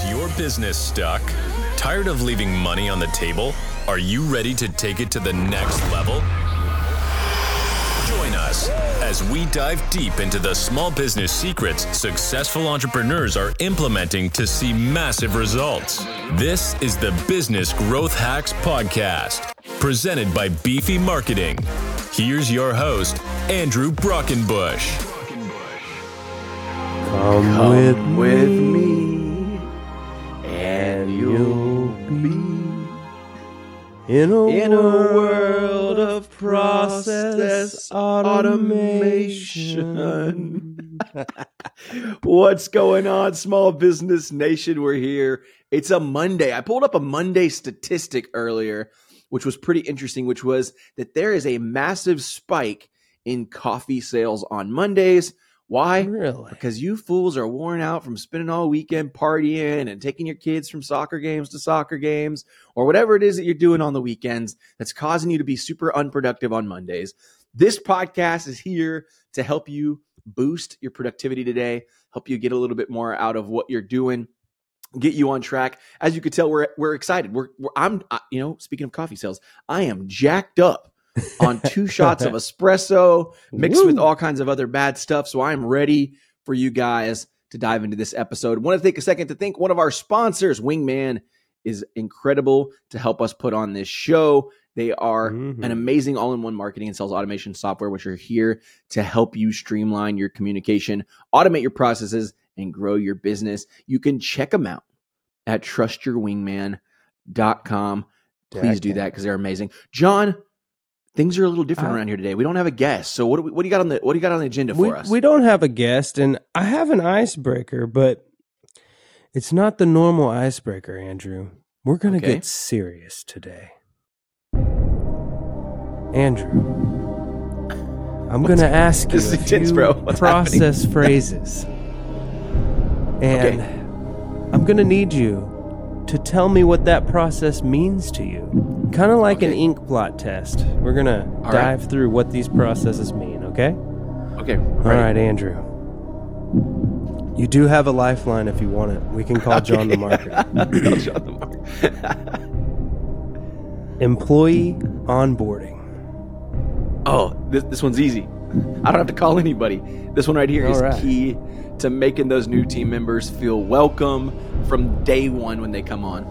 Is your business stuck? Tired of leaving money on the table? Are you ready to take it to the next level? Join us as we dive deep into the small business secrets successful entrepreneurs are implementing to see massive results. This is the Business Growth Hacks Podcast, presented by Beefy Marketing. Here's your host, Andrew Brockenbush. Come, Come with, with me, me, and you'll be in a, in a world world of process automation. What's going on, small business nation? We're here. It's a Monday. I pulled up a Monday statistic earlier, which was pretty interesting, which was that there is a massive spike in coffee sales on Mondays. Why? really? Because you fools are worn out from spending all weekend partying and taking your kids from soccer games to soccer games or whatever it is that you're doing on the weekends that's causing you to be super unproductive on Mondays. This podcast is here to help you boost your productivity today, help you get a little bit more out of what you're doing, get you on track. As you could tell, we're we're excited. We're, we're I'm I, you know speaking of coffee sales, I am jacked up on two shots of espresso mixed with all kinds of other bad stuff. So I'm ready for you guys to dive into this episode. Want to take a second to thank one of our sponsors, Wingman is incredible to help us put on this show. They are Mhm. an amazing all-in-one marketing and sales automation software which are here to help you streamline your communication, automate your processes and grow your business. You can check them out at trustyourwingman.com. Please do that because they're amazing. John, things are a little different Uh, around here today. We don't have a guest. So what do we, what do you got on the what do you got on the agenda for We, us? we don't have a guest, and I have an icebreaker, but it's not the normal icebreaker, Andrew. We're going to Okay. get serious today. Andrew, I'm going to ask you This a is intense, few bro. What's process phrases. And Okay. I'm going to need you to tell me what that process means to you. Kind of like an ink blot test. We're going to right. dive through what these processes mean, okay? okay. All right, Andrew. You do have a lifeline if you want it. We can call John the marketer. Call John the marketer. Employee onboarding. oh, this, this one's easy. I don't have to call anybody. This one right here is All right. key to making those new team members feel welcome from day one when they come on.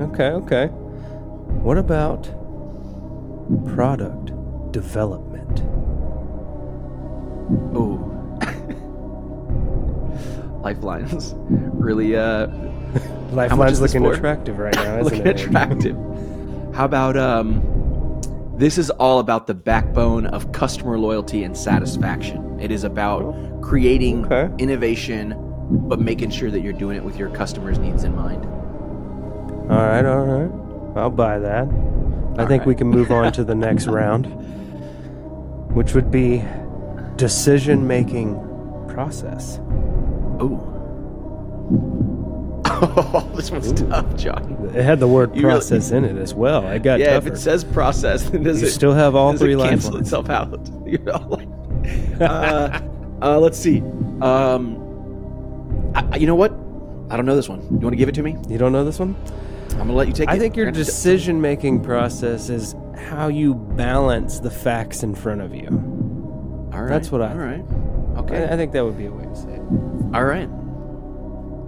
Okay, okay. What about product development? Oh. Lifelines. Really uh Lifeline's looking attractive right now, isn't looking it? attractive. How about um this is all about the backbone of customer loyalty and satisfaction. It is about creating Okay. innovation but making sure that you're doing it with your customers' needs in mind. All right, all right. I'll buy that. I All think we can move on to the next round, which would be decision making process. Ooh. Oh, this one's tough, John. It had the word You really- process in it as well. I got Yeah, tougher. if it says process, then does you it still have all three it cancel itself out? You're all like, uh, uh, let's see. Um, I, I- you know what? I don't know this one. You want to give it to me? You don't know this one? I'm gonna let you take it. I think your You're gonna have to- decision making process is how you balance the facts in front of you. All right. that's what I All right. I, Okay. I think that would be a way to say it. all right.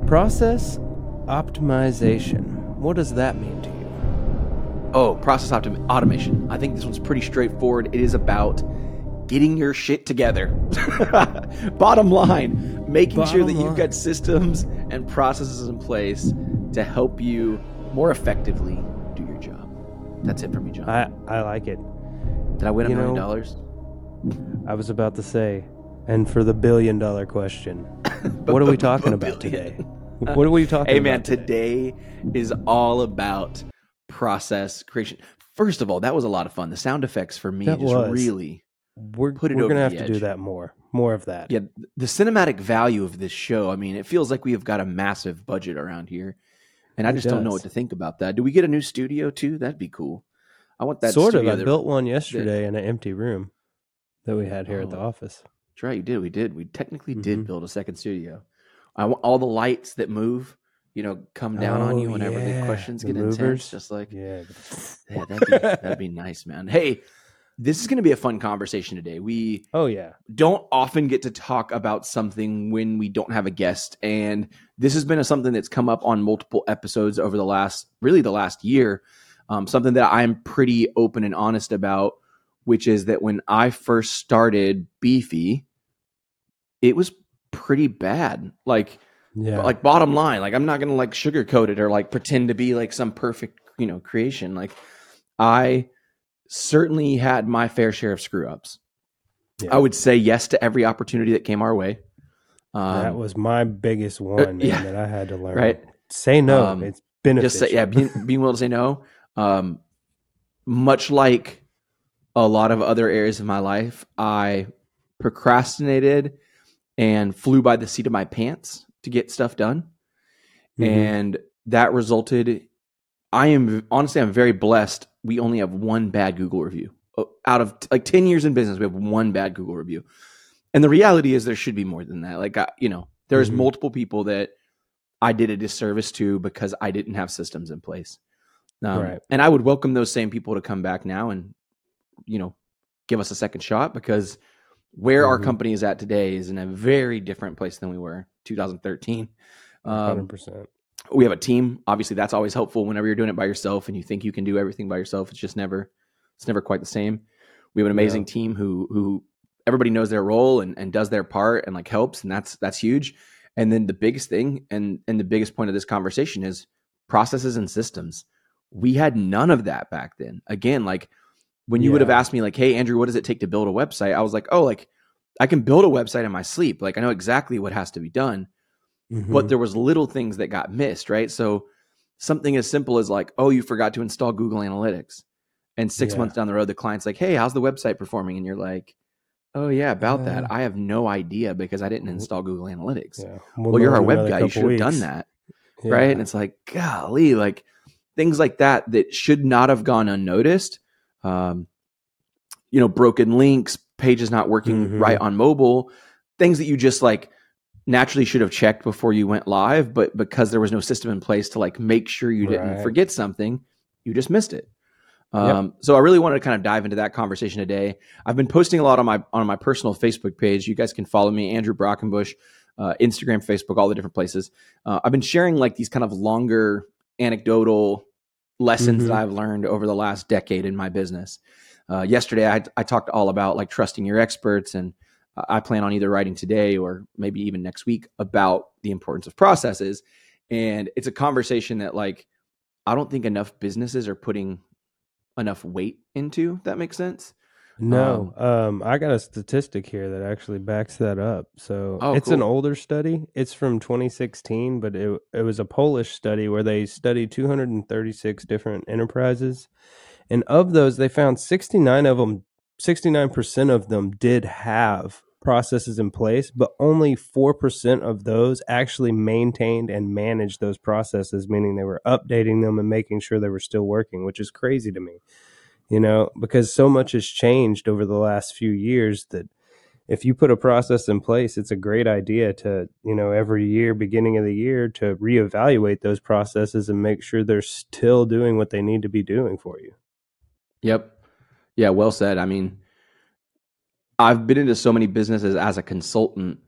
Process optimization. What does that mean to you? Oh, process optim- automation. I think this one's pretty straightforward. It is about getting your shit together. Bottom line, making sure Bottom that you've got systems and processes in place to help you more effectively do your job. That's it for me, John. I, I like it. Did I win a you million know- dollars? I was about to say, and for the billion dollar question, what are we talking about today? What are we talking Hey man, today is all about process creation. First of all, that was a lot of fun. The sound effects for me That just was. really We're, put it we're over gonna the have to do that more. More of that. Yeah, the cinematic value of this show. I mean, it feels like we have got a massive budget around here, and I It just don't know what to think about that. Do we get a new studio too? That'd be cool. I want that sort of. I that- built one yesterday in an empty room that we had here at the Oh. office. That's right, you did. We did. We technically did Mhm. build a second studio. I want all the lights that move. you know, come down on you Oh, whenever the yeah, questions the get intense. movers. Just like, Yeah. yeah, that'd be, that'd be nice, man. Hey, this is going to be a fun conversation today. We Oh yeah. don't often get to talk about something when we don't have a guest. And this has been a, something that's come up on multiple episodes over the last, really the last year. Um, something that I'm pretty open and honest about, which is that when I first started Beefy, it was pretty bad. Like, Yeah. like bottom line, like I'm not gonna like sugarcoat it or like pretend to be like some perfect, you know, creation. Like I certainly had my fair share of screw ups. Yeah. I would say yes to every opportunity that came our way. Um, that was my biggest one man, yeah. that I had to learn. Right. Say no. Um, it's beneficial. just say, yeah, being, being willing to say no. Um, much like a lot of other areas of my life, I procrastinated and flew by the seat of my pants to get stuff done. Mhm. and that resulted i am honestly i'm very blessed we only have one bad google review Oh, out of like 10 years in business we have one bad google review and the reality is there should be more than that like I, you know there's Mhm. multiple people that i did a disservice to because i didn't have systems in place um, Right. and i would welcome those same people to come back now and you know give us a second shot because where our Mhm. company is at today is in a very different place than we were 2013 um, 100%. We have a team. Obviously that's always helpful whenever you're doing it by yourself and you think you can do everything by yourself. It's just never it's never quite the same. We have an amazing team who who everybody knows their role and, and does their part and like helps and that's that's huge. And then the biggest thing and and the biggest point of this conversation is processes and systems. We had none of that back then. Again like when you would have asked me like hey andrew what does it take to build a website? I was like oh like i can build a website in my sleep. Like i know exactly what has to be done Mhm. but there was little things that got missed right so something as simple as like oh you forgot to install google analytics and six Yeah. months down the road the client's like hey how's the website performing and you're like oh yeah about Uh, that i have no idea because i didn't install google analytics yeah. well you're our web guy you should have done that Yeah. right and it's like golly like things like that that should not have gone unnoticed um, you know broken links pages not working Mhm. right on mobile things that you just like naturally should have checked before you went live but because there was no system in place to like make sure you didn't Right. forget something you just missed it Yep. um, so i really wanted to kind of dive into that conversation today i've been posting a lot on my on my personal facebook page you guys can follow me andrew brockenbush uh, instagram facebook all the different places uh, i've been sharing like these kind of longer anecdotal lessons Mhm. that i've learned over the last decade in my business uh, yesterday I, I talked all about like trusting your experts and i plan on either writing today or maybe even next week about the importance of processes and it's a conversation that like i don't think enough businesses are putting enough weight into that makes sense No, um, I got a statistic here that actually backs that up. So Oh, it's an older study. It's from 2016, but it it was a Polish study where they studied 236 different enterprises, and of those, they found 69 of them, 69 percent of them did have processes in place, but only four percent of those actually maintained and managed those processes, meaning they were updating them and making sure they were still working, which is crazy to me you know, because so much has changed over the last few years that if you put a process in place, it's a great idea to, you know, every year, beginning of the year, to reevaluate those processes and make sure they're still doing what they need to be doing for you. Yep. Yeah, well said. I mean, I've been into so many businesses as a consultant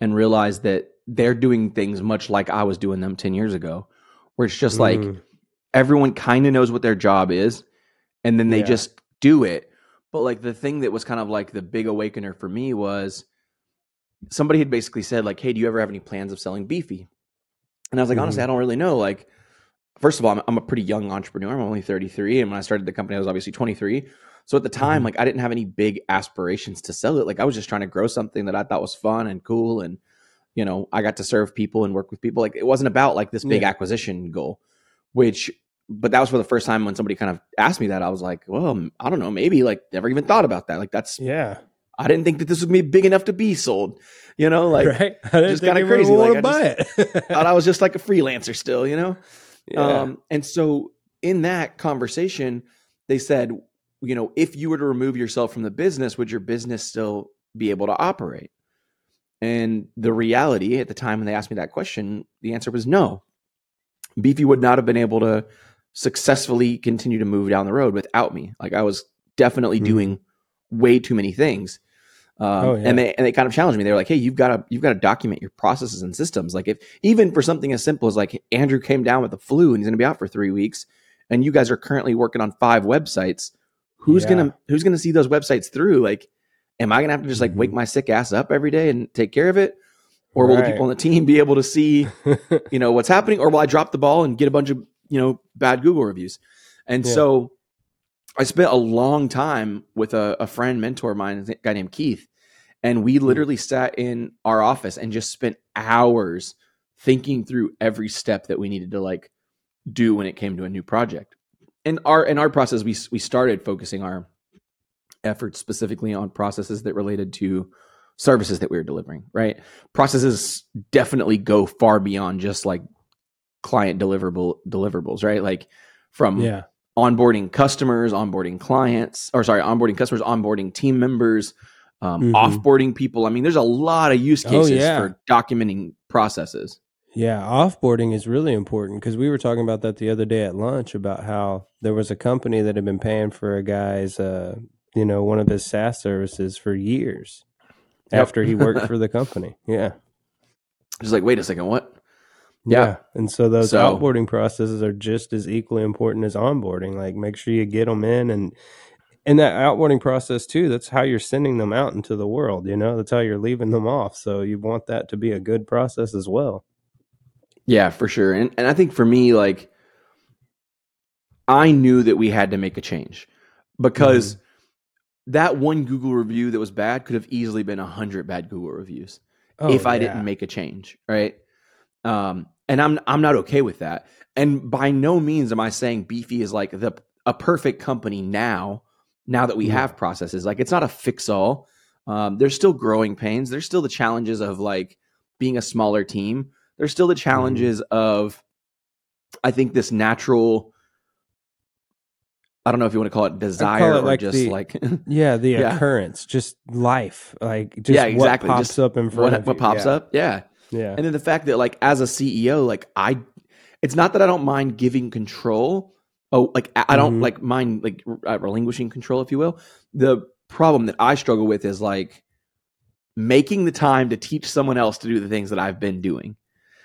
and realized that they're doing things much like I was doing them 10 years ago, where it's just like Mm, everyone kind of knows what their job is and then they Yeah. just do it. But like the thing that was kind of like the big awakener for me was somebody had basically said like, "Hey, do you ever have any plans of selling beefy?" And I was like, honestly, Mhm. I don't really know. Like, first of all, I'm, I'm a pretty young entrepreneur. I'm only 33, and when I started the company, I was obviously 23. So at the time, Mhm. like, I didn't have any big aspirations to sell it. Like, I was just trying to grow something that I thought was fun and cool, and you know, I got to serve people and work with people. Like, it wasn't about like this big Yeah. acquisition goal, which. But that was for the first time when somebody kind of asked me that. I was like, well, I don't know, maybe like never even thought about that. Like that's yeah, I didn't think that this was gonna be big enough to be sold. You know, like right. Just kinda crazy, would like, I buy it. thought I was just like a freelancer still, you know? yeah. Um, and so in that conversation, they said, you know, if you were to remove yourself from the business, would your business still be able to operate? And the reality at the time when they asked me that question, the answer was no. Beefy would not have been able to successfully continue to move down the road without me. Like I was definitely Mhm. doing way too many things. Um, Oh, yeah. and they and they kind of challenged me. They were like, "Hey, you've got to you've got to document your processes and systems. Like if even for something as simple as like Andrew came down with the flu and he's going to be out for three weeks, and you guys are currently working on five websites, who's Yeah. gonna who's gonna see those websites through? Like, am I gonna have to just like Mhm. wake my sick ass up every day and take care of it, or will the people on the team be able to see you know what's happening or will i drop the ball and get a bunch of you know bad google reviews and Yeah. so i spent a long time with a, a friend mentor of mine a guy named keith and we Hmm. literally sat in our office and just spent hours thinking through every step that we needed to like do when it came to a new project and our in our process we we started focusing our efforts specifically on processes that related to services that we were delivering right processes definitely go far beyond just like client deliverable deliverables right like from yeah. onboarding customers onboarding clients or sorry onboarding customers onboarding team members um, Mhm. offboarding people i mean there's a lot of use Oh, cases yeah. for documenting processes Yeah, offboarding is really important because we were talking about that the other day at lunch about how there was a company that had been paying for a guy's, uh, you know, one of his SaaS services for years Yep. after he worked for the company. Yeah. just like wait a second what Yeah. And so those So- outboarding processes are just as equally important as onboarding. Like make sure you get them in and and that outboarding process too, that's how you're sending them out into the world, you know? That's how you're leaving them off. So you want that to be a good process as well. Yeah, for sure. And and I think for me, like I knew that we had to make a change because that one Google review that was bad could have easily been a hundred bad Google reviews Oh, if I yeah. didn't make a change, right? Um, and I'm I'm not okay with that. And by no means am I saying Beefy is like the a perfect company now. Now that we Yeah. have processes, like it's not a fix all. Um, there's still growing pains. There's still the challenges of like being a smaller team. There's still the challenges of, I think this natural. I don't know if you want to call it desire it or like just the- like Yeah, the Yeah. occurrence, just life, like just Yeah, exactly, what pops just up in front what, of what you. pops yeah. up. Yeah. Yeah, And then the fact that like as a CEO, like I, it's not that I don't mind giving control. Oh, like I don't Mhm. like mind like uh, relinquishing control, if you will. The problem that I struggle with is like making the time to teach someone else to do the things that I've been doing.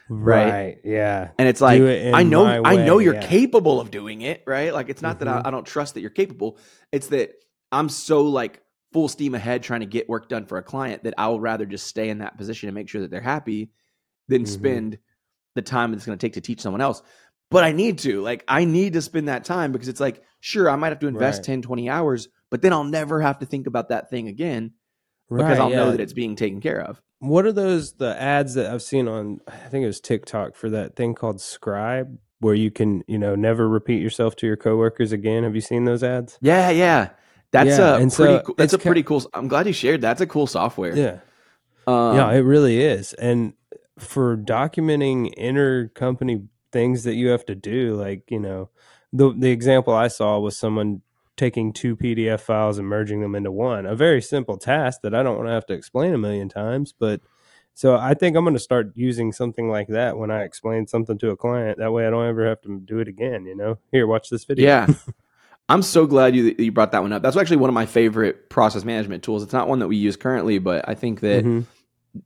Right. right. Yeah, And it's like it I know I know you're yeah. capable of doing it, right? Like it's not that Mhm. I, I don't trust that you're capable. It's that I'm so like full steam ahead trying to get work done for a client that I would rather just stay in that position and make sure that they're happy than Mhm. spend the time it's going to take to teach someone else. But I need to. Like I need to spend that time because it's like sure I might have to invest Right. 10 20 hours, but then I'll never have to think about that thing again because right, I'll know yeah. that it's being taken care of. What are those the ads that I've seen on I think it was TikTok for that thing called Scribe where you can, you know, never repeat yourself to your coworkers again. Have you seen those ads? Yeah, yeah. That's Yeah, a pretty so cool, that's a pretty cool I'm glad you shared. That's a cool software. Yeah. Um, yeah, it really is. And for documenting intercompany things that you have to do, like, you know, the the example I saw was someone taking two PDF files and merging them into one. A very simple task that I don't want to have to explain a million times, but so I think I'm going to start using something like that when I explain something to a client. That way I don't ever have to do it again, you know. Here, watch this video. Yeah. I'm so glad you you brought that one up. That's actually one of my favorite process management tools. It's not one that we use currently, but I think that Mhm.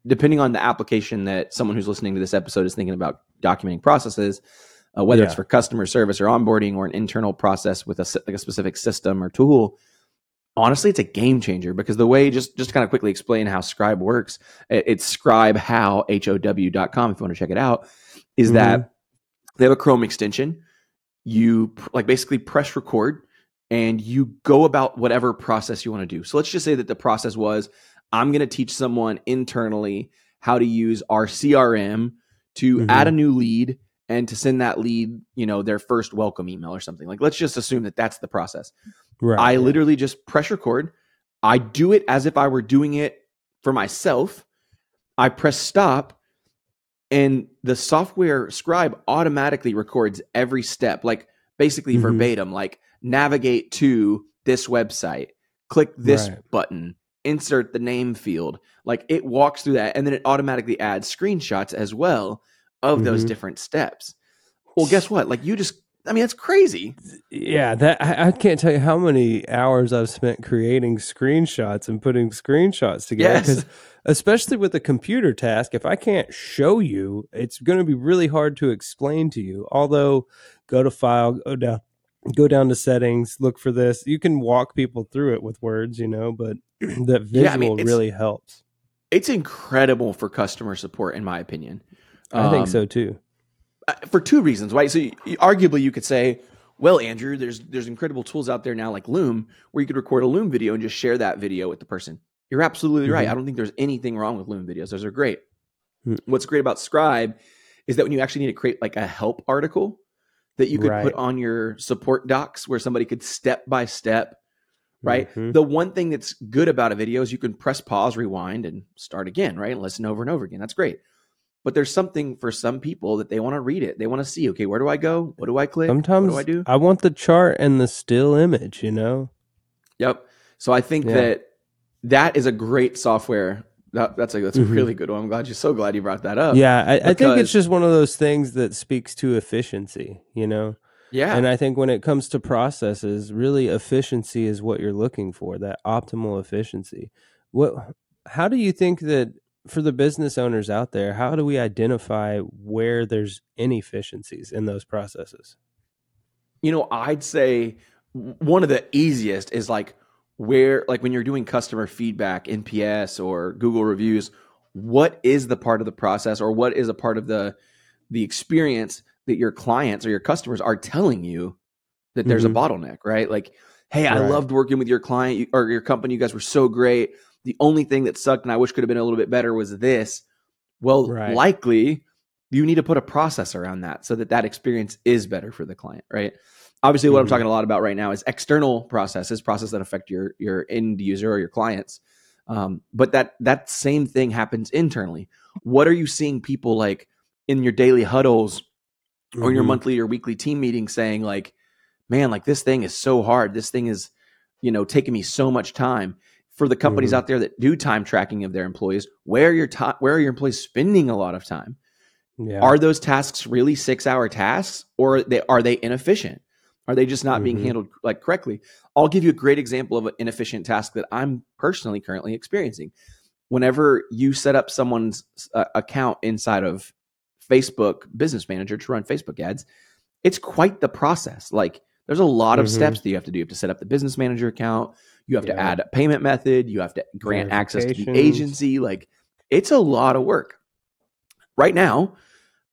depending on the application that someone who's listening to this episode is thinking about documenting processes, uh, whether it's for customer service or onboarding or an internal process with a like a specific system or tool, honestly, it's a game changer because the way just just kind of quickly explain how Scribe works, it- it's Scribe how h o w dot com if you want to check it out, is Mhm. that they have a Chrome extension. You like basically press record and you go about whatever process you want to do. So let's just say that the process was I'm going to teach someone internally how to use our CRM to Mhm. add a new lead and to send that lead, you know, their first welcome email or something. Like let's just assume that that's the process. Right. I literally just press record. I do it as if I were doing it for myself. I press stop and the software scribe automatically records every step, like basically Mhm. verbatim, like navigate to this website, click this Right. button, insert the name field. Like it walks through that and then it automatically adds screenshots as well of those Mhm. different steps. Well, guess what? Like you just, I mean, it's crazy. Yeah, that I, I can't tell you how many hours I've spent creating screenshots and putting screenshots together. Yes. Because especially with a computer task, if I can't show you, it's going to be really hard to explain to you. Although, go to file, go down, go down to settings, look for this. You can walk people through it with words, you know, but that visual Yeah, I mean, really helps. It's incredible for customer support, in my opinion. I think Um, so too. for two reasons, right? So you, arguably you could say, well, Andrew, there's there's incredible tools out there now like Loom where you could record a Loom video and just share that video with the person. You're absolutely right. Mhm. I don't think there's anything wrong with Loom videos. Those are great. Hmm. What's great about Scribe is that when you actually need to create like a help article that you could Right. put on your support docs where somebody could step by step right? Mhm. The one thing that's good about a video is you can press pause, rewind, and start again, right? And listen over and over again. That's great. But there's something for some people that they want to read it. They want to see, okay, where do I go? What do I click? Sometimes what do I do? I want the chart and the still image, you know? Yep. So I think Yeah. that that is a great software. That, that's a that's Mhm. a really good one. I'm glad you're so glad you brought that up. yeah, I, I think it's just one of those things that speaks to efficiency, you know? Yeah. And I think when it comes to processes, really efficiency is what you're looking for, that optimal efficiency. What how do you think that for the business owners out there, how do we identify where there's inefficiencies in those processes? you know, I'd say one of the easiest is like where, like when you're doing customer feedback, NPS or Google reviews, what is the part of the process or what is a part of the the experience that your clients or your customers are telling you that there's Mhm. a bottleneck, right? Like, hey, I loved working with your client or your company. You guys were so great. The only thing that sucked and I wish could have been a little bit better was this. Well, Right. likely you need to put a process around that so that that experience is better for the client, right? Obviously, what I'm Mhm. talking a lot about right now is external processes, processes that affect your your end user or your clients. Um, but that that same thing happens internally. What are you seeing people like in your daily huddles or your Mhm. monthly or weekly team meeting saying like, "Man, like this thing is so hard. This thing is, you know, taking me so much time." For the companies Mhm. out there that do time tracking of their employees, where are your time? Where are your employees spending a lot of time? Yeah. Are those tasks really six hour tasks or are they, are they inefficient? Are they just not being Mhm. handled like correctly? I'll give you a great example of an inefficient task that I'm personally currently experiencing. Whenever you set up someone's uh, account inside of Facebook Business Manager to run Facebook ads, it's quite the process. Like there's a lot of Mhm. steps that you have to do. You have to set up the business manager account. You have to add a payment method. You have to grant access to the agency. Like it's a lot of work. Right now,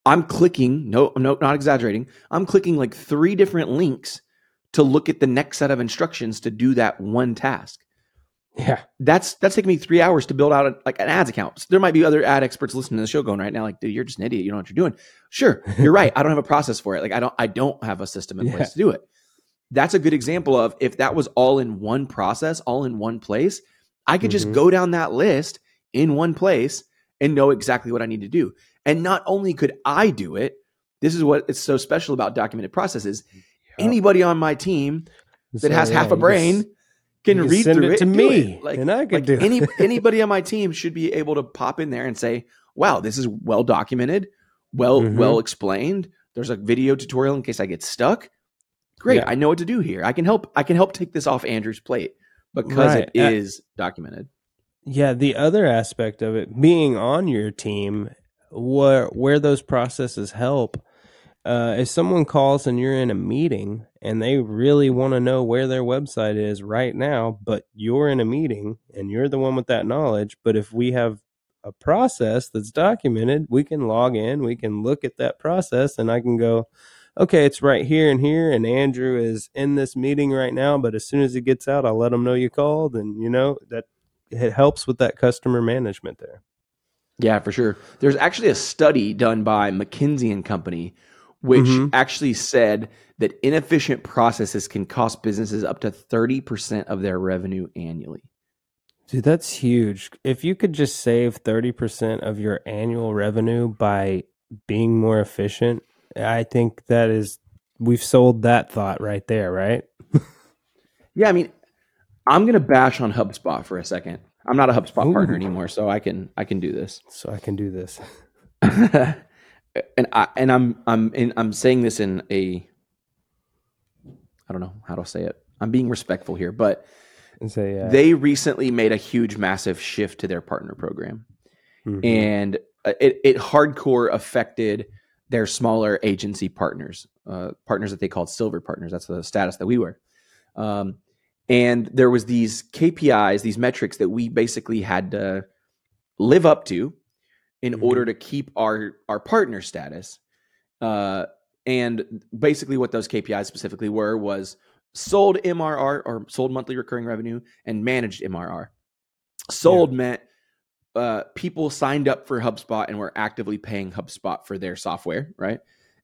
I'm clicking, no, no, not exaggerating. I'm clicking like three different links to look at the next set of instructions to do that one task. yeah. That's that's taking me three hours to build out a, like an ads account. There might be other ad experts listening to the show going right now, like, dude, you're just an idiot. You don't know what you're doing. Sure, you're right. I don't have a process for it. Like, I don't, I don't have a system in Yeah. place to do it. That's a good example of if that was all in one process, all in one place, I could just Mhm. go down that list in one place and know exactly what I need to do. And not only could I do it, this is what it's so special about documented processes. Anybody on my team that So, has yeah, half a brain just- can read through it it, to me, it. Like, and I could like do it. any anybody on my team should be able to pop in there and say, "Wow, this is well documented, well Mhm. well explained. There's a video tutorial in case I get stuck. Great, Yeah. I know what to do here. I can help. I can help take this off Andrew's plate because Right. it Uh, documented. Yeah, the other aspect of it being on your team, where where those processes help, uh, if someone calls and you're in a meeting and they really want to know where their website is right now, but you're in a meeting and you're the one with that knowledge, but if we have a process that's documented, we can log in, we can look at that process, and I can go, okay, it's right here and here, and Andrew is in this meeting right now, but as soon as he gets out, I'll let him know you called, and you know that it helps with that customer management there. Yeah, for sure. There's actually a study done by McKinsey and Company, which Mhm. actually said that inefficient processes can cost businesses up to 30% of their revenue annually. Dude, that's huge. If you could just save 30% of your annual revenue by being more efficient, I think that is, we've sold that thought right there, right? Yeah, I mean, I'm gonna bash on HubSpot for a second. I'm not a HubSpot partner anymore, so I can I can do this. So I can do this. and I and I'm I'm in, I'm saying this in a I don't know how to say it. I'm being respectful here, but And say yeah. they recently made a huge, massive shift to their partner program, Mhm. and uh, it it hardcore affected their smaller agency partners, uh, partners that they called silver partners. That's the status that we were. Um, and there was these KPIs, these metrics that we basically had to live up to in Mhm. order to keep our our partner status. Uh, and basically, what those KPIs specifically were was sold MRR or sold monthly recurring revenue and managed MRR. Sold meant uh, people signed up for HubSpot and were actively paying HubSpot for their software, right?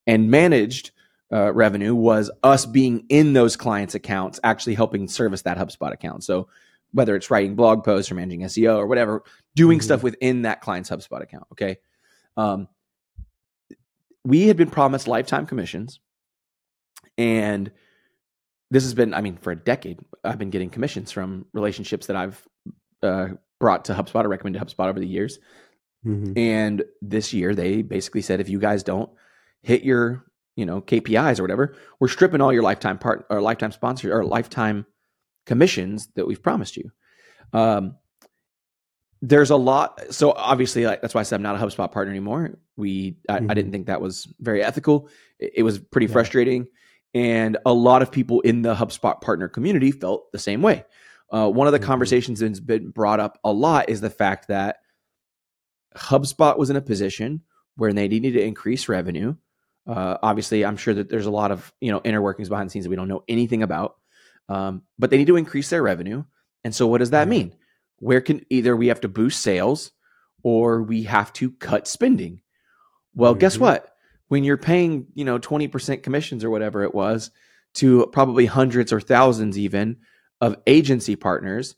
And managed uh, revenue was us being in those clients' accounts, actually helping service that HubSpot account. So whether it's writing blog posts or managing SEO or whatever, doing Mhm. stuff within that client's HubSpot account. Okay. Um, we had been promised lifetime commissions, and this has been, I mean, for a decade, I've been getting commissions from relationships that I've uh, brought to HubSpot or recommended HubSpot over the years. Mhm. And this year, they basically said, if you guys don't hit your, you know, KPIs or whatever, we're stripping all your lifetime part or lifetime sponsor or lifetime commissions that we've promised you. Um, there's a lot. So obviously, like, that's why I said I'm not a HubSpot partner anymore. We, I, I Mhm. didn't think that was very ethical. It, it was pretty Yeah. frustrating, and a lot of people in the HubSpot partner community felt the same way. Uh, one of the Mhm. conversations that's been brought up a lot is the fact that HubSpot was in a position where they needed to increase revenue. Uh, obviously, I'm sure that there's a lot of you know inner workings behind the scenes that we don't know anything about, um, but they need to increase their revenue. And so, what does that Yeah. mean? Where can either we have to boost sales or we have to cut spending? Well, guess Mhm. what? When you're paying you know 20% commissions or whatever it was to probably hundreds or thousands even of agency partners,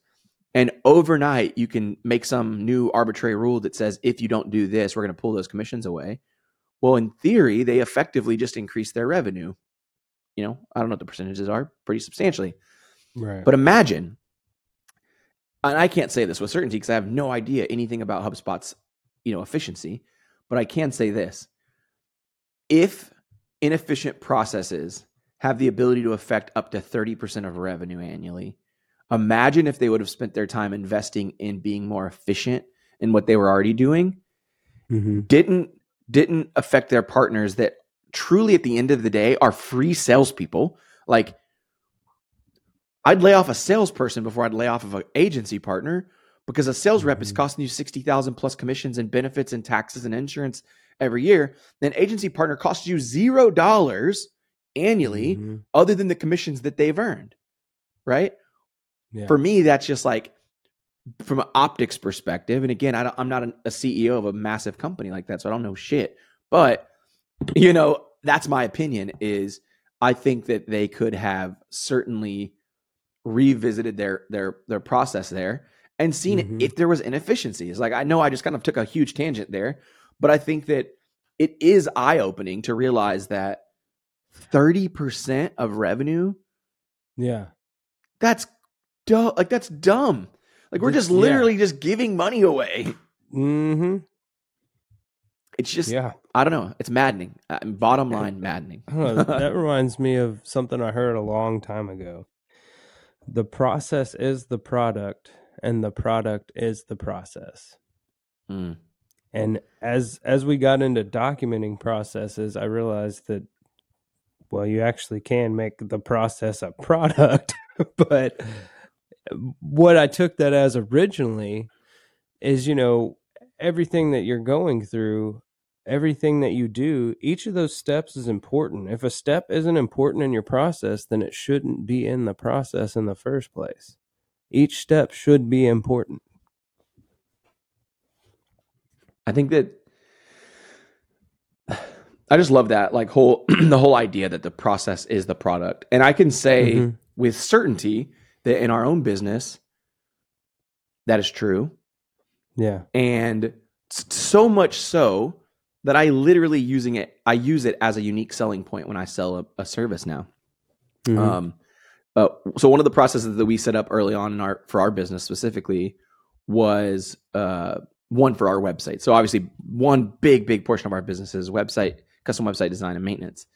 and overnight you can make some new arbitrary rule that says if you don't do this, we're going to pull those commissions away. Well, in theory, they effectively just increase their revenue. You know, I don't know what the percentages are, pretty substantially. Right. But imagine, and I can't say this with certainty because I have no idea anything about HubSpot's, you know, efficiency. But I can say this: if inefficient processes have the ability to affect up to thirty percent of revenue annually, imagine if they would have spent their time investing in being more efficient in what they were already doing Mhm. didn't didn't affect their partners that truly at the end of the day are free salespeople. Like I'd lay off a salesperson before I'd lay off of an agency partner because a sales rep is Mhm. costing you sixty thousand plus commissions and benefits and taxes and insurance every year. Then agency partner costs you zero dollars annually, Mhm. other than the commissions that they've earned. Right? Yeah. for me that's just like from an optics perspective and again I don't, i'm not an, a ceo of a massive company like that so i don't know shit but you know that's my opinion is i think that they could have certainly revisited their their their process there and seen Mhm. if there was inefficiencies like i know i just kind of took a huge tangent there but i think that it is eye-opening to realize that 30% of revenue yeah. that's dumb. Like that's dumb. Like we're just yeah. literally just giving money away. Mm-hmm. It's just Yeah. I don't know. It's maddening. Uh, bottom line, maddening. Know. that reminds me of something I heard a long time ago. The process is the product, and the product is the process. Mm. And as as we got into documenting processes, I realized that well, you actually can make the process a product, but what I took that as originally is, you know, everything that you're going through, everything that you do, each of those steps is important. If a step isn't important in your process, then it shouldn't be in the process in the first place. Each step should be important. I think that I just love that like whole the whole idea that the process is the product. And I can say Mhm. with certainty that in our own business that is true. Yeah. and so much so that I literally using it I use it as a unique selling point when I sell a, a service now. Mhm. Um, uh, so one of the processes that we set up early on in our for our business specifically was uh, one for our website. So obviously, one big big portion of our business is website, custom website design and maintenance,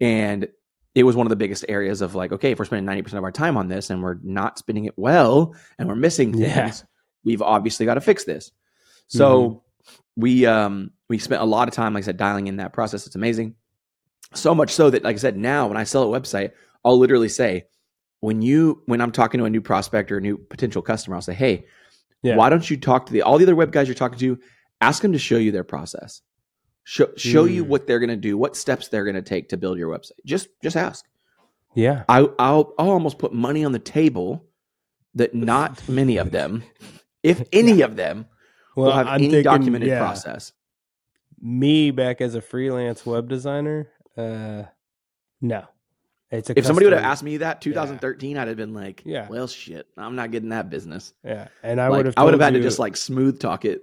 and it was one of the biggest areas of like, okay, if we're spending ninety percent of our time on this and we're not spending it well and we're missing things, Yeah. we've obviously got to fix this. So we um we spent a lot of time, like I said, dialing in that process. It's amazing. So much so that, like I said, now when I sell a website, I'll literally say, when you when I'm talking to a new prospect or a new potential customer, I'll say, hey, Yeah. why don't you talk to the all the other web guys you're talking to? Ask them to show you their process. Show show you Mm. what they're gonna do, what steps they're gonna take to build your website. Just just ask. Yeah. I, I'll I'll almost put money on the table that not many of them, if any of them, Well, will have I'm any thinking, documented yeah, process. Me back as a freelance web designer, uh, no. It's a If somebody would have asked me that 2013, I'd have been like, Yeah. well, shit, I'm not getting that business. yeah, and I Like, would have, I would have had to just like smooth talk it.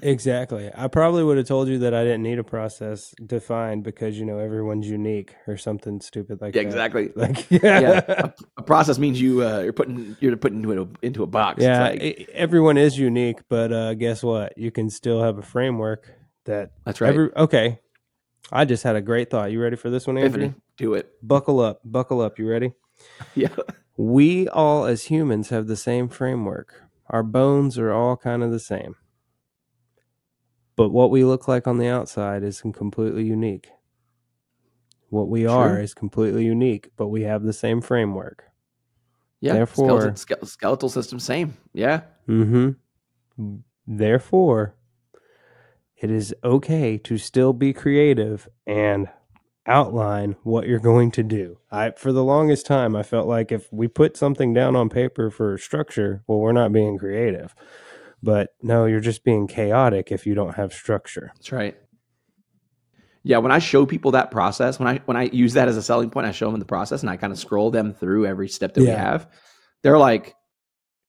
Exactly. I probably would have told you that I didn't need a process defined because you know everyone's unique or something stupid like Yeah, that. exactly. Like yeah, Yeah, a, a process means you uh, you're putting you're putting into a, into a box. Yeah. like, e- everyone is unique, but uh, guess what? You can still have a framework that that's right. every. Okay, I just had a great thought. You ready for this one, Andrew? Do it. Buckle up, buckle up. You ready? Yeah, We all, as humans, have the same framework. Our bones are all kind of the same. But what we look like on the outside is completely unique. What we are is completely unique, but we have the same framework. yeah. Therefore- skeletal, skeletal system, same. Yeah, Mm-hmm. Therefore, it is okay to still be creative and outline what you're going to do. I for the longest time I felt like if we put something down on paper for structure, well we're not being creative. But no, you're just being chaotic if you don't have structure. that's right. Yeah, when I show people that process, when I when I use that as a selling point, I show them the process and I kind of scroll them through every step that we have. They're like,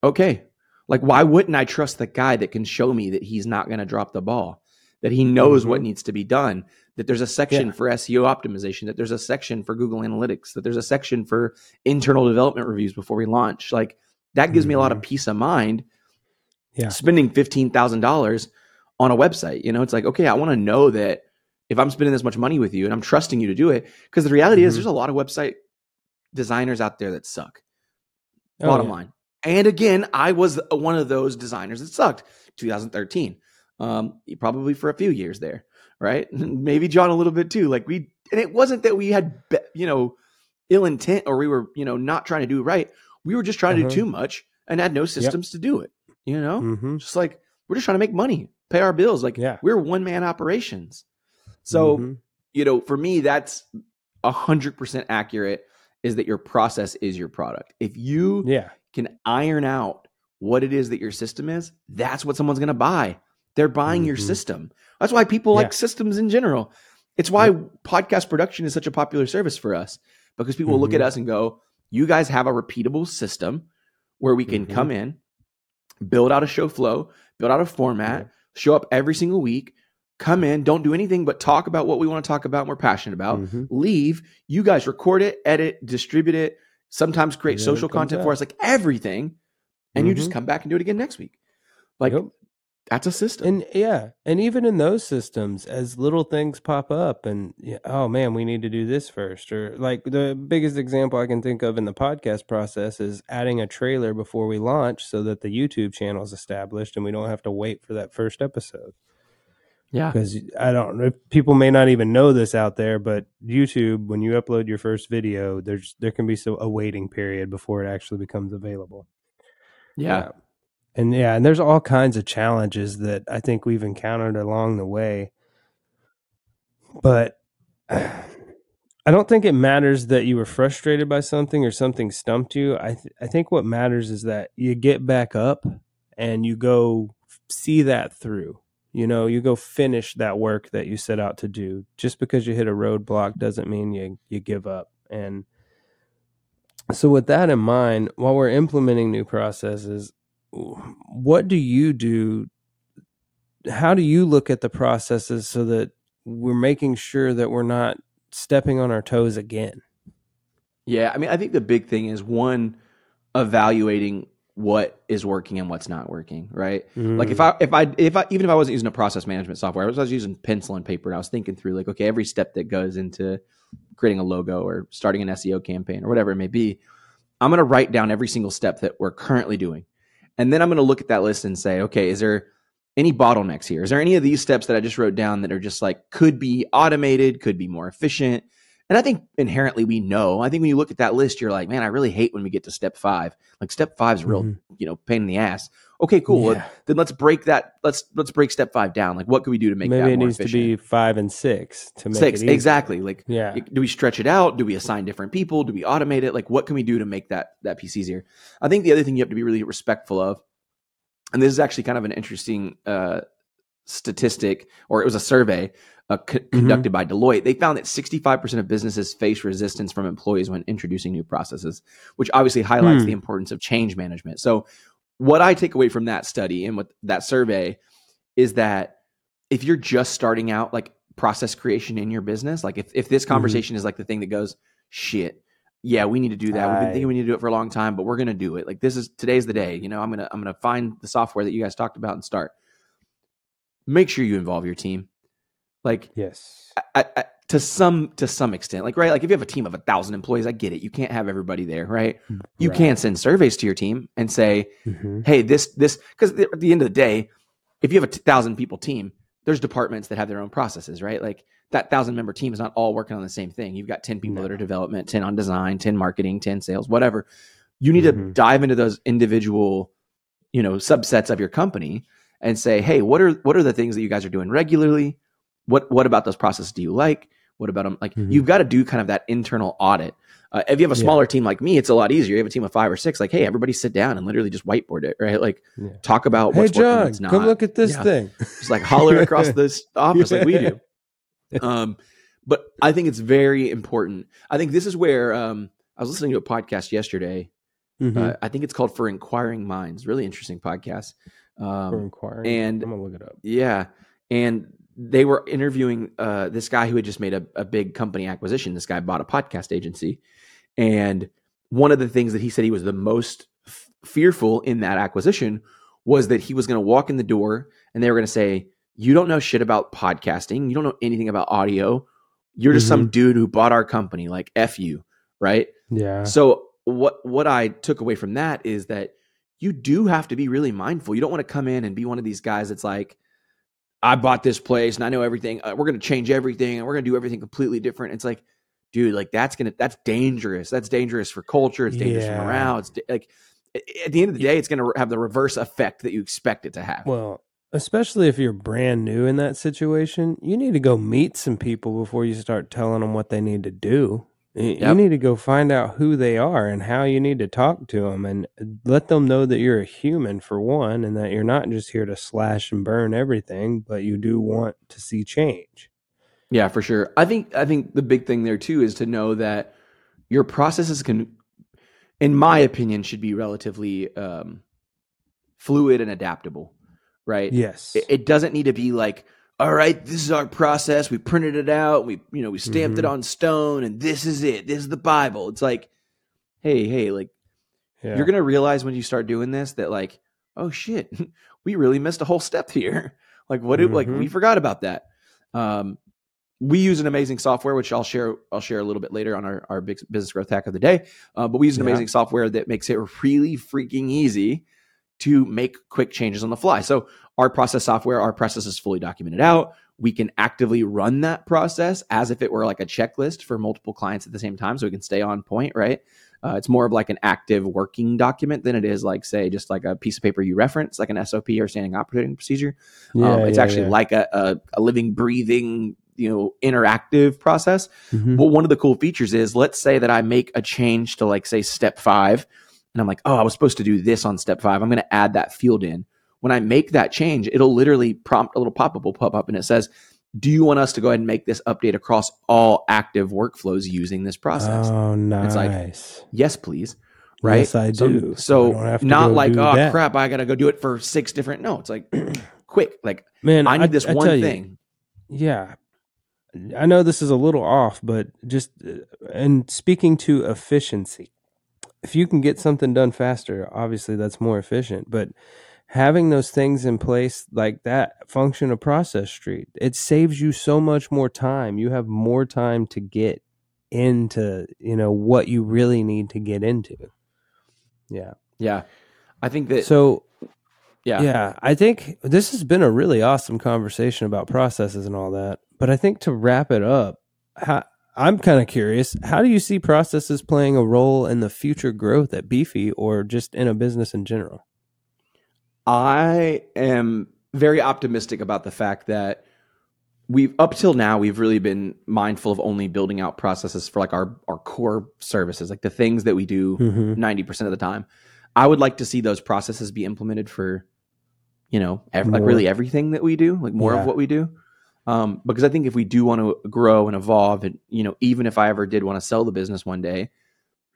okay, like why wouldn't I trust the guy that can show me that he's not going to drop the ball, that he knows what Mhm. needs to be done, that there's a section Yeah. for SEO optimization, that there's a section for Google Analytics, that there's a section for internal development reviews before we launch. Like that gives me a lot of peace of mind Mm-hmm. Yeah. spending fifteen thousand dollars on a website. You know, it's like okay, I want to know that if I'm spending this much money with you and I'm trusting you to do it, because the reality is Mhm. there's a lot of website designers out there that suck. Oh, bottom yeah. line. And again, I was one of those designers that sucked. 2013, um, probably for a few years there, right? Maybe John a little bit too. Like we, and it wasn't that we had, you know, ill intent or we were, you know, not trying to do right. We were just trying to Uh-huh. do too much and had no systems to do it. You know, Mhm. just like we're just trying to make money, pay our bills. Like Yeah. we're one man operations. So Mhm. you know, for me, that's a hundred percent accurate. Is that your process is your product? If you yeah. can iron out what it is that your system is, that's what someone's going to buy. They're buying your Mhm. system. That's why people Yeah. like systems in general. It's why podcast production is such a popular service for us because people look at Mhm. us and go, "You guys have a repeatable system where we can Mhm. come in, build out a show flow, build out a format, show up every single week, come in, don't do anything but talk about what we want to talk about and we're passionate about. Mhm. Leave, you guys record it, edit, distribute it, sometimes create social content out. for us, like everything. And you just Mhm. come back and do it again next week. Like Yep. That's a system. And yeah, and even in those systems, as little things pop up, and oh man, we need to do this first, or like the biggest example I can think of in the podcast process is adding a trailer before we launch, so that the YouTube channel is established, and we don't have to wait for that first episode. yeah. Because I don't know, people may not even know this out there, but YouTube, when you upload your first video, there's there can be so a waiting period before it actually becomes available. Yeah. And yeah, and there's all kinds of challenges that I think we've encountered along the way. But I don't think it matters that you were frustrated by something or something stumped you. I th- I think what matters is that you get back up and you go see that through. You know, you go finish that work that you set out to do. Just because you hit a roadblock doesn't mean you you give up. And so with that in mind, while we're implementing new processes, what do you do how do you look at the processes so that we're making sure that we're not stepping on our toes again Yeah. I mean, I think the big thing is one, evaluating what is working and what's not working, right? Mm. Like if I if I if I even if I wasn't using a process management software, I was, I was using pencil and paper and I was thinking through like, okay, every step that goes into creating a logo or starting an SEO campaign or whatever it may be, I'm going to write down every single step that we're currently doing. And then I'm going to look at that list and say, okay, is there any bottlenecks here? Is there any of these steps that I just wrote down that are just like could be automated, could be more efficient? And I think inherently we know. I think when you look at that list, you're like, man, I really hate when we get to step five. Like step five is real, Mhm. you know, pain in the ass. Okay, cool. Yeah. then let's break that. Let's let's break step five down. Like, what can we do to make maybe it needs efficient? to be five and six to make Six, exactly. Like, Yeah. do we stretch it out? Do we assign different people? Do we automate it? Like, what can we do to make that that piece easier? I think the other thing you have to be really respectful of, and this is actually kind of an interesting uh, statistic, or it was a survey uh, c- Mm-hmm. conducted by Deloitte. They found that 65% of businesses face resistance from employees when introducing new processes, which obviously highlights Hmm. the importance of change management. So, what I take away from that study and what that survey is that if you're just starting out like process creation in your business, like if, if this Mm-hmm. conversation is like the thing that goes, shit, yeah, we need to do that. We've been thinking we need to do it for a long time, but we're gonna do it. Like this is today's the day. You know, I'm gonna I'm gonna find the software that you guys talked about and start. Make sure you involve your team. Like Yes. I, I, to some to some extent, like right, like if you have a team of a thousand employees, I get it. You can't have everybody there, right? You Right. can send surveys to your team and say, Mhm. hey, this this because at the end of the day, if you have a thousand people team, there's departments that have their own processes, right? Like that thousand member team is not all working on the same thing. You've got ten people that are development, ten on design, ten marketing, ten sales, whatever. You need to Mhm. dive into those individual, you know, subsets of your company and say, hey, what are what are the things that you guys are doing regularly? What what about those processes do you like? What about them? Like Mhm. you've got to do kind of that internal audit. Uh, if you have a Yeah. smaller team like me, it's a lot easier. You have a team of five or six. Like, hey, everybody sit down and literally just whiteboard it, right? Like, Yeah. talk about Hey what's working, what's not. come look at this Yeah. thing. Just like holler across this office like we do. Um, but I think it's very important. I think this is where um, I was listening to a podcast yesterday. Mhm. Uh, I think it's called For Inquiring Minds. Really interesting podcast. For Um, inquiring, and- I'm gonna look it up. yeah, and they were interviewing uh, this guy who had just made a, a big company acquisition. This guy bought a podcast agency, and one of the things that he said he was the most f- fearful in that acquisition was that he was going to walk in the door and they were going to say, "You don't know shit about podcasting. You don't know anything about audio. You're just some dude who bought our company. Like f you, right?" Yeah. So what what I took away from that is that you do have to be really mindful. You don't want to come in and be one of these guys that's like, I bought this place and I know everything. Uh, we're going to change everything and we're going to do everything completely different. It's like, dude, like that's gonna that's dangerous. That's dangerous for culture. It's dangerous Yeah. for morale. It's like at the end of the day, it's going to have the reverse effect that you expect it to have. Well, especially if you're brand new in that situation, you need to go meet some people before you start telling them what they need to do. Y- You Yep. need to go find out who they are and how you need to talk to them and let them know that you're a human for one and that you're not just here to slash and burn everything, but you do want to see change. Yeah, for sure. I think I think the big thing there too is to know that your processes can, in my opinion, should be relatively um, fluid and adaptable. Right. Yes. It, it doesn't need to be like, all right, this is our process. We printed it out. We you know we stamped it Mhm. on stone, and this is it. This is the Bible. It's like, hey, hey, like Yeah. you're gonna realize when you start doing this that like, oh shit, we really missed a whole step here. Like what? Did, Like we forgot about that. Um, we use an amazing software, which I'll share. I'll share a little bit later on our, our big business growth hack of the day. Uh, but we use an Yeah. amazing software that makes it really freaking easy to make quick changes on the fly. So our process software, our process is fully documented out. We can actively run that process as if it were like a checklist for multiple clients at the same time, so we can stay on point. Right? Uh, it's more of like an active working document than it is like say just like a piece of paper you reference, like an SOP or standing operating procedure. yeah, um, it's yeah, actually yeah. like a, a, a living, breathing, you know, interactive process. Mhm. But one of the cool features is let's say that I make a change to like say step five, and I'm like, oh, I was supposed to do this on step five. I'm going to add that field in. When I make that change, it'll literally prompt a little pop up will pop up and it says, do you want us to go ahead and make this update across all active workflows using this process? Oh, no. It's like, nice. yes, please. Right. Yes, I So- do. So, I don't have to not like, oh that. crap, I got to go do it for six different. No, it's like quick. Like Man, I need this I one tell you, thing. Yeah. I know this is a little off, but just uh, and speaking to efficiency, if you can get something done faster, obviously that's more efficient. But having those things in place like that function of process street, it saves you so much more time. You have more time to get into, you know, what you really need to get into. Yeah. Yeah. I think that So yeah. yeah, I think this has been a really awesome conversation about processes and all that. But I think to wrap it up, how, I'm kind of curious, how do you see processes playing a role in the future growth at Beefy or just in a business in general? I am very optimistic about the fact that we've up till now we've really been mindful of only building out processes for like our our core services, like the things that we do Mhm. 90% of the time. I would like to see those processes be implemented for you know, ev- like really everything that we do, like more Yeah. of what we do. Um, because I think if we do want to grow and evolve, and you know, even if I ever did want to sell the business one day,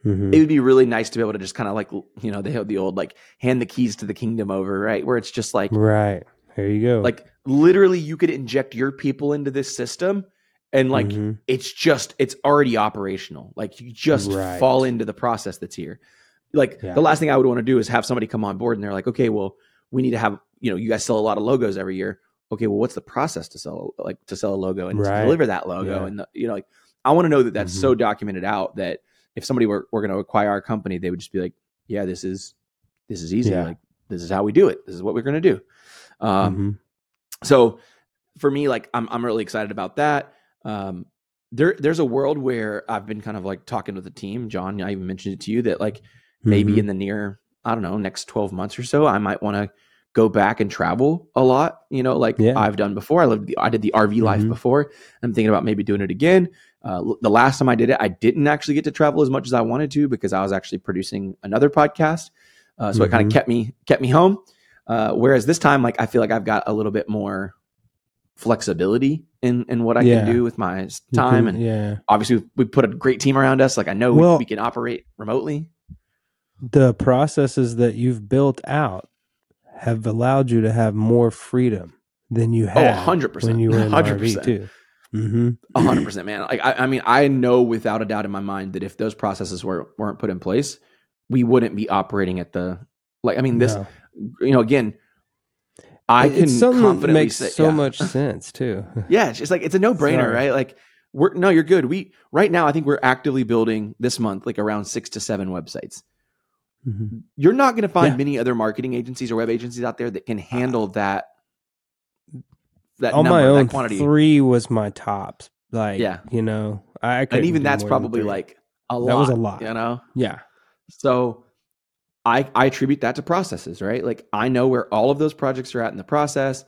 Mhm. it would be really nice to be able to just kind of like you know they have the old like hand the keys to the kingdom over right where it's just like Right. There you go. like literally you could inject your people into this system and like Mhm. it's just it's already operational like you just Right. fall into the process that's here like Yeah. the last thing i would want to do is have somebody come on board and they're like okay well we need to have you know you guys sell a lot of logos every year okay well what's the process to sell like to sell a logo and Right. to deliver that logo Yeah. and the, you know like i want to know that that's Mhm. so documented out that if somebody were, were going to acquire our company they would just be like yeah this is this is easy Yeah. like this is how we do it this is what we're going to do um Mhm. so for me like i'm i'm really excited about that um there there's a world where i've been kind of like talking with the team john i even mentioned it to you that like maybe Mhm. in the near i don't know next 12 months or so i might want to go back and travel a lot you know like Yeah. i've done before i lived the, i did the rv life Mhm. before i'm thinking about maybe doing it again uh, the last time i did it i didn't actually get to travel as much as i wanted to because i was actually producing another podcast uh, so it kind of kept me kept me home uh, whereas this time like i feel like i've got a little bit more flexibility in in what i Yeah. can do with my time can- and yeah. obviously we put a great team around us like i know we- we can operate remotely the processes that you've built out have allowed you to have more freedom than you Oh, had 100%. when you were in the 100%. RV too. Mm-hmm. A hundred percent, man. Like I, I mean, I know without a doubt in my mind that if those processes were weren't put in place, we wouldn't be operating at the like. I mean, this, you know, again, I can it's confidently makes say, so yeah. much sense too. Yeah, it's just like it's a no brainer, right? Like we're no, you're good. We right now, I think we're actively building this month like around six to seven websites. Mhm. You're not going to find Yeah. many other marketing agencies or web agencies out there that can handle that. That On number, my that own, quantity. three was my tops. Like, Yeah. you know, I, and even that's probably like a lot. That was a lot. you know. yeah, So I I attribute that to processes, right? Like I know where all of those projects are at in the process.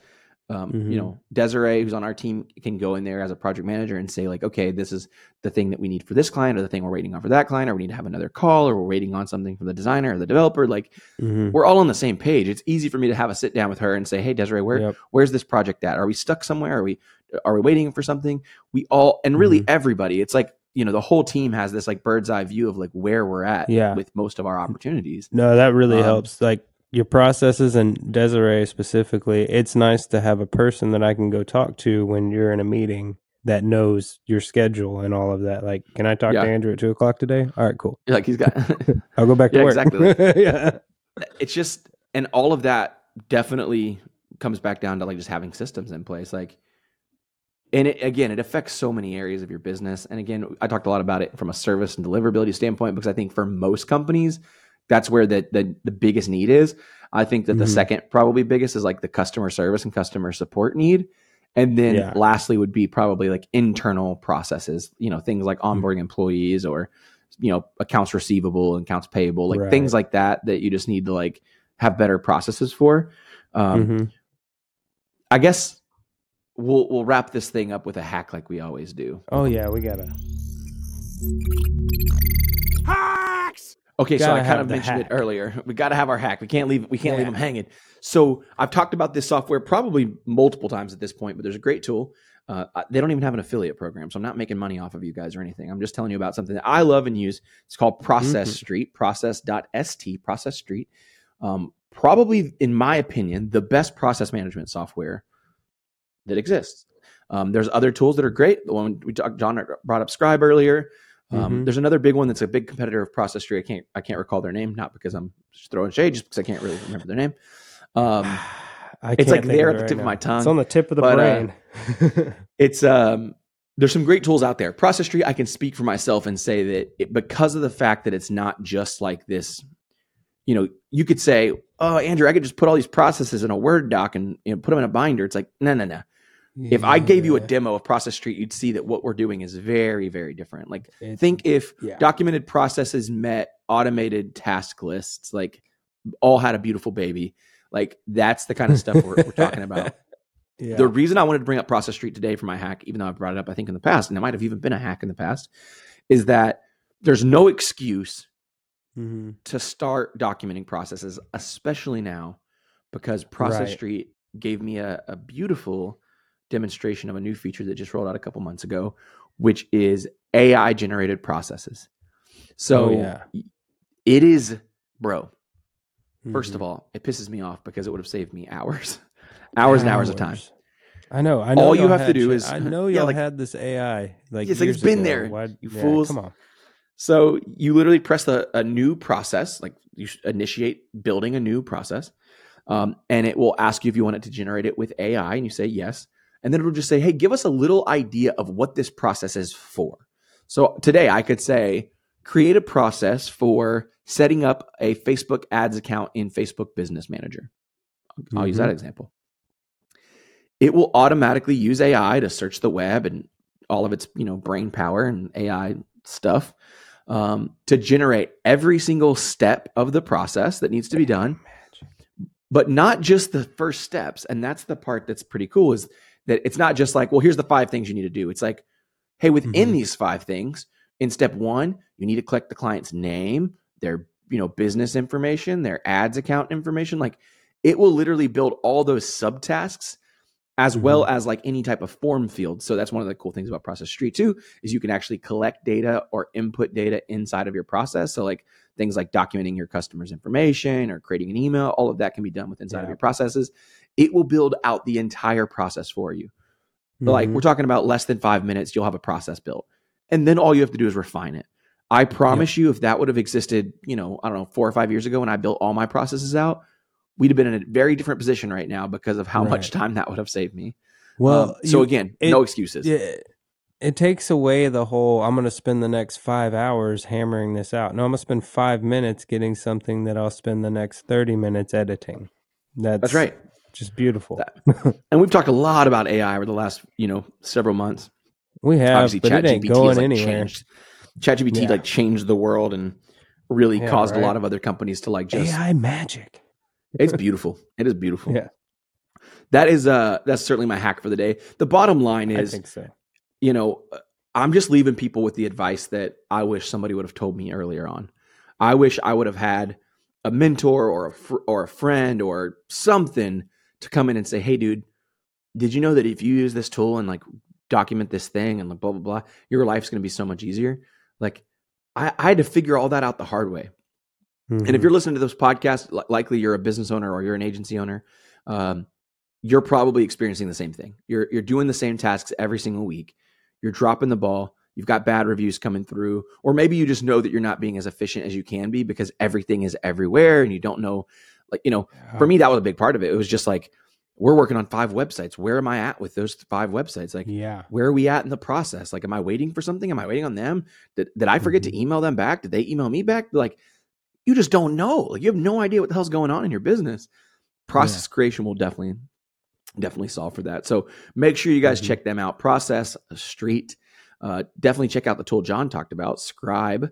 Um, Mhm. You know, Desiree, who's on our team, can go in there as a project manager and say, like, okay, this is the thing that we need for this client, or the thing we're waiting on for that client, or we need to have another call, or we're waiting on something from the designer or the developer. Like, Mhm. we're all on the same page. It's easy for me to have a sit down with her and say, hey, Desiree, where Yep. where's this project at? Are we stuck somewhere? Are we are we waiting for something? We all and really Mhm. everybody. It's like you know the whole team has this like bird's eye view of like where we're at Yeah. with most of our opportunities. No, that really Um, helps. Like your processes and Desiree specifically, it's nice to have a person that I can go talk to when you're in a meeting that knows your schedule and all of that. Like, can I talk Yeah. to Andrew at two o'clock today? All right, cool. Like he's got I'll go back to Yeah, work. exactly. yeah. it's just and all of that definitely comes back down to like just having systems in place like and it, again it affects so many areas of your business and again i talked a lot about it from a service and deliverability standpoint because i think for most companies that's where the the, the biggest need is i think that the Mhm. second probably biggest is like the customer service and customer support need and then Yeah. lastly would be probably like internal processes you know things like Mm-hmm. onboarding employees or you know accounts receivable and accounts payable like Right. things like that that you just need to like have better processes for um, Mhm. i guess we'll we'll wrap this thing up with a hack like we always do Oh yeah, we gotta. Okay so i kind of mentioned hack. it earlier. We got to have our hack. We can't leave we can't leave them hanging. So i've talked about this software probably multiple times at this point but there's a great tool. Uh, they don't even have an affiliate program so i'm not making money off of you guys or anything. I'm just telling you about something that i love and use. It's called process Mhm. street process.st process street. Um, probably in my opinion the best process management software that exists. Um, there's other tools that are great. The one we talked john brought up scribe earlier Um, Mhm. There's another big one that's a big competitor of Process Street. I can't I can't recall their name, not because I'm throwing shade, just because I can't really remember their name. Um, I It's like there at the tip of my tongue, It's on the tip of the but, uh, brain. it's um there's some great tools out there process street i can speak for myself and say that it, because of the fact that it's not just like this you know you could say oh andrew i could just put all these processes in a word doc and you know, put them in a binder it's like no no no if i gave you a demo of process Street, you'd see that what we're doing is very very different like It's- think if yeah. documented processes met automated task lists like all had a beautiful baby like that's the kind of stuff we're, we're talking about yeah. the reason I wanted to bring up Process Street today for my hack, even though I've brought it up, I think in the past, and it might have even been a hack in the past, is that there's no excuse mm-hmm. to start documenting processes, especially now, because Process Right. Street gave me a, a beautiful demonstration of a new feature that just rolled out a couple months ago, which is AI generated processes. So Oh, yeah. it is, bro. 1st Mhm. of all, it pisses me off because it would have saved me hours, hours and hours of time. I know. I know. All you have to do shit. is- I know y'all like- had this AI. Like It's like it's been ago. there, Why- you yeah, fools. Come on. So you literally press the, a new process, like you initiate building a new process, um, and it will ask you if you want it to generate it with AI, and you say yes, and then it'll just say, "Hey, give us a little idea of what this process is for." So today I could say, create a process for setting up a Facebook ads account in Facebook Business Manager. I'll use that example. It will automatically use AI to search the web and all of its you know brain power and AI stuff um, to generate every single step of the process that needs to be done, but not just the first steps. And that's the part that's pretty cool is that it's not just like, well, here's the five things you need to do. It's like, hey, within Mhm. these five things, in step one, you need to collect the client's name, their you know business information, their ads account information. Like it will literally build all those subtasks as well as like any type of form field. So that's one of the cool things about Process Street too is you can actually collect data or input data inside of your process. So like things like documenting your customer's information or creating an email, all of that can be done with inside of your processes. It will build out the entire process for you. But like we're talking about less than five minutes, you'll have a process built. And then all you have to do is refine it. I promise you, if that would have existed, you know, I don't know, four or five years ago when I built all my processes out, we'd have been in a very different position right now because of how much time that would have saved me. well, Um, so you- again, it- no excuses. Yeah, it takes away the whole. I'm going to spend the next five hours hammering this out. No, I'm going to spend five minutes getting something that I'll spend the next thirty minutes editing. That's, That's right. Just beautiful. And we've talked a lot about AI over the last, you know, several months. we have, Obviously, but it ain't going like anywhere. changed. ChatGPT Yeah. like changed the world and really Yeah, caused a lot of other companies to like just. AI magic. It's beautiful. It is beautiful. Yeah. That is uh that's certainly my hack for the day. The bottom line I is think so. you know, I'm just leaving people with the advice that I wish somebody would have told me earlier on. I wish I would have had a mentor or a fr- or a friend or something to come in and say, "Hey, dude, did you know that if you use this tool and like document this thing and like blah blah blah, your life's going to be so much easier." Like, I, I had to figure all that out the hard way. And if Mhm. you're listening to this podcast, li- likely you're a business owner or you're an agency owner. Um, you're probably experiencing the same thing. You're you're doing the same tasks every single week. You're dropping the ball. You've got bad reviews coming through, or maybe you just know that you're not being as efficient as you can be because everything is everywhere and you don't know. Like you know, for me that was a big part of it. It was just like we're working on five websites. Where am I at with those five websites? Like yeah, where are we at in the process? Like, am I waiting for something? Am I waiting on them? Did, did I forget Mhm. to email them back? Did they email me back? Like, you just don't know. Like, you have no idea what the hell's going on in your business. Process creation will definitely, definitely solve for that. So make sure you guys Mhm. check them out. Process Street. Uh, definitely check out the tool John talked about. Scribe.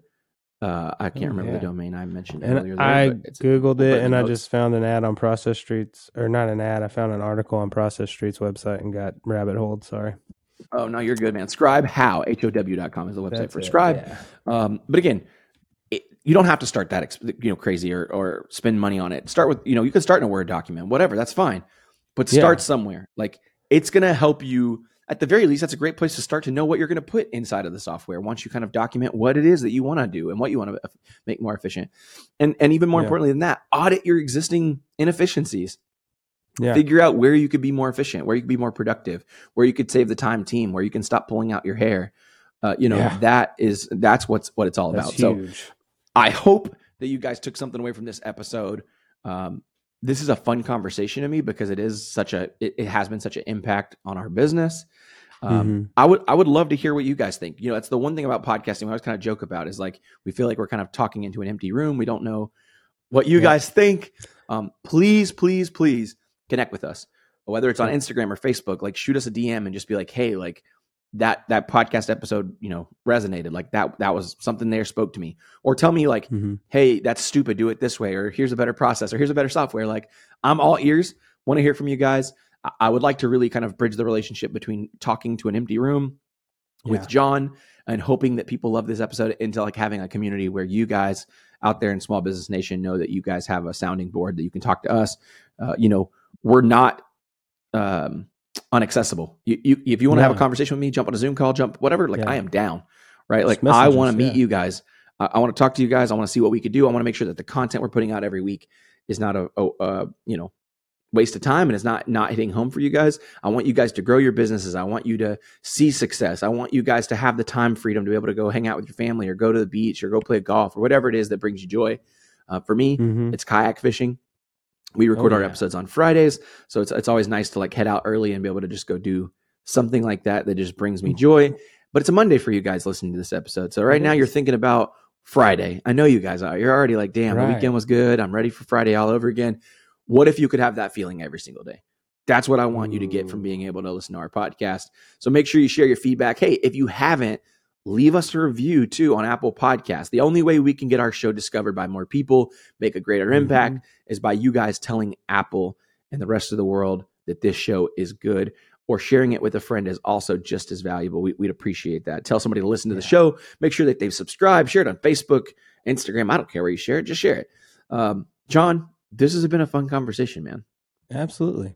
Uh, I can't Oh, remember yeah. the domain I mentioned and earlier. there, I googled it, and I just found an ad on Process Streets, or not an ad. I found an article on Process Streets website and got rabbit holed. Sorry, oh no, you're good, man. Scribe how h o w dot com is the website That's for it, Scribe. yeah. Um, but again, it, you don't have to start that you know crazy or, or spend money on it. Start with you know you can start in a Word document, whatever, that's fine. But Yeah. start somewhere. Like it's gonna help you at the very least. That's a great place to start to know what you're gonna put inside of the software once you kind of document what it is that you want to do and what you want to make more efficient. And and even more Yeah. importantly than that, audit your existing inefficiencies Yeah. figure out where you could be more efficient where you could be more productive where you could save the time team where you can stop pulling out your hair Uh, you know, Yeah. that is that's what's what it's all That's about. So. I hope that you guys took something away from this episode. Um, this is a fun conversation to me because it is such a it, it has been such an impact on our business. Um, Mhm. I would I would love to hear what you guys think. You know, that's the one thing about podcasting. We always kind of joke about is like we feel like we're kind of talking into an empty room. We don't know what you Yeah. guys think. Um, please, please, please connect with us, whether it's on Instagram or Facebook. Like shoot us a DM and just be like, hey, like that that podcast episode, you know, resonated. Like that that was something there spoke to me. Or tell me like, Mhm. hey, that's stupid. Do it this way. Or here's a better process. Or here's a better software. Like I'm all ears. Want to hear from you guys. I- I would like to really kind of bridge the relationship between talking to an empty room with John and hoping that people love this episode into like having a community where you guys out there in small business nation know that you guys have a sounding board that you can talk to us. Uh, you know, we're not um, unaccessible. You, you, if you want to have a conversation with me, jump on a Zoom call, jump whatever. Like Yeah. I am down, right? Like I want to meet yeah. you guys. I, I want to talk to you guys. I want to see what we could do. I want to make sure that the content we're putting out every week is not a, a, a you know waste of time and it's not not hitting home for you guys. I want you guys to grow your businesses. I want you to see success. I want you guys to have the time freedom to be able to go hang out with your family or go to the beach or go play golf or whatever it is that brings you joy. Uh, for me, Mhm. it's kayak fishing. We record Oh, our episodes on Fridays, so it's it's always nice to like head out early and be able to just go do something like that that just brings me mm-hmm. joy. But it's a Monday for you guys listening to this episode. So right It now is. you're thinking about Friday. I know you guys are. You're already like, damn, the weekend was good. I'm ready for Friday all over again. What if you could have that feeling every single day? That's what I want you to get from being able to listen to our podcast. So make sure you share your feedback. Hey, if you haven't, leave us a review too on Apple Podcasts. The only way we can get our show discovered by more people, make a greater impact, is by you guys telling Apple and the rest of the world that this show is good. Or sharing it with a friend is also just as valuable. We, would appreciate that. Tell somebody to listen to the show. Make sure that they've subscribed. Share it on Facebook, Instagram. I don't care where you share it. Just share it. Um, John, this has been a fun conversation, man. Absolutely.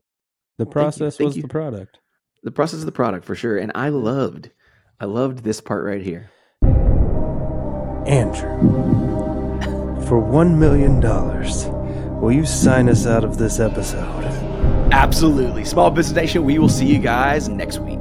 The process Thank was you. the product. The process of the product for sure. And I loved, I loved this part right here. Andrew, for $1 million, will you sign us out of this episode? Absolutely. Small Business Nation, we will see you guys next week.